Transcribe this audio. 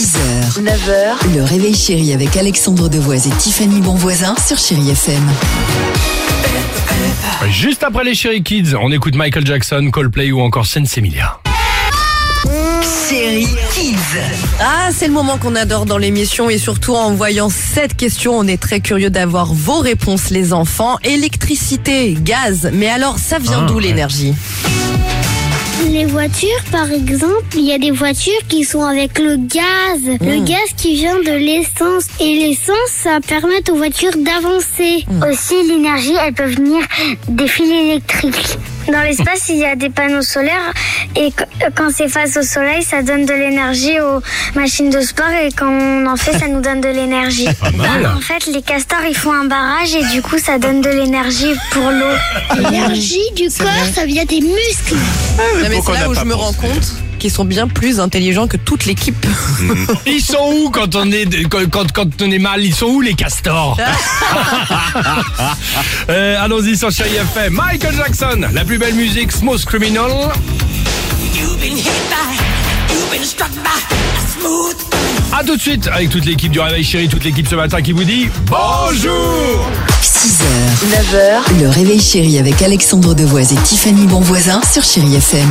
6h, 9h, le réveil chéri avec Alexandre Devoise et Tiffany Bonvoisin sur Chérie FM. Juste après les Chéri Kids, on écoute Michael Jackson, Coldplay ou encore Sensemilia. Chérie Kids. Ah, c'est le moment qu'on adore dans l'émission et surtout en voyant cette question, on est très curieux d'avoir vos réponses les enfants. Électricité, gaz, mais alors ça vient Ah, d'où ouais. l'énergie? Les voitures, par exemple, il y a des voitures qui sont avec le gaz. Le gaz qui vient de l'essence. Et l'essence, ça permet aux voitures d'avancer. Aussi, l'énergie, elle peut venir des fils électriques. Dans l'espace, il y a des panneaux solaires. Et qu- quand c'est face au soleil, ça donne de l'énergie aux machines de sport. Et quand on en fait, ça nous donne de l'énergie. En fait, les castors, ils font un barrage. Et du coup, ça donne de l'énergie pour l'eau. L'énergie du corps, ça vient des muscles. Non, mais c'est là où je me rends compte qu'ils sont bien plus intelligents que toute l'équipe. Ils sont où quand on est quand, quand, quand on est mal? Ils sont où les castors? Euh, Allons-y sur Chéri FM. Michael Jackson, la plus belle musique, Smooth Criminal. A tout de suite avec toute l'équipe du Réveil Chéri, toute l'équipe ce matin qui vous dit bonjour. 6h, 9h, le réveil chéri avec Alexandre Devoise et Tiffany Bonvoisin sur Chérie FM.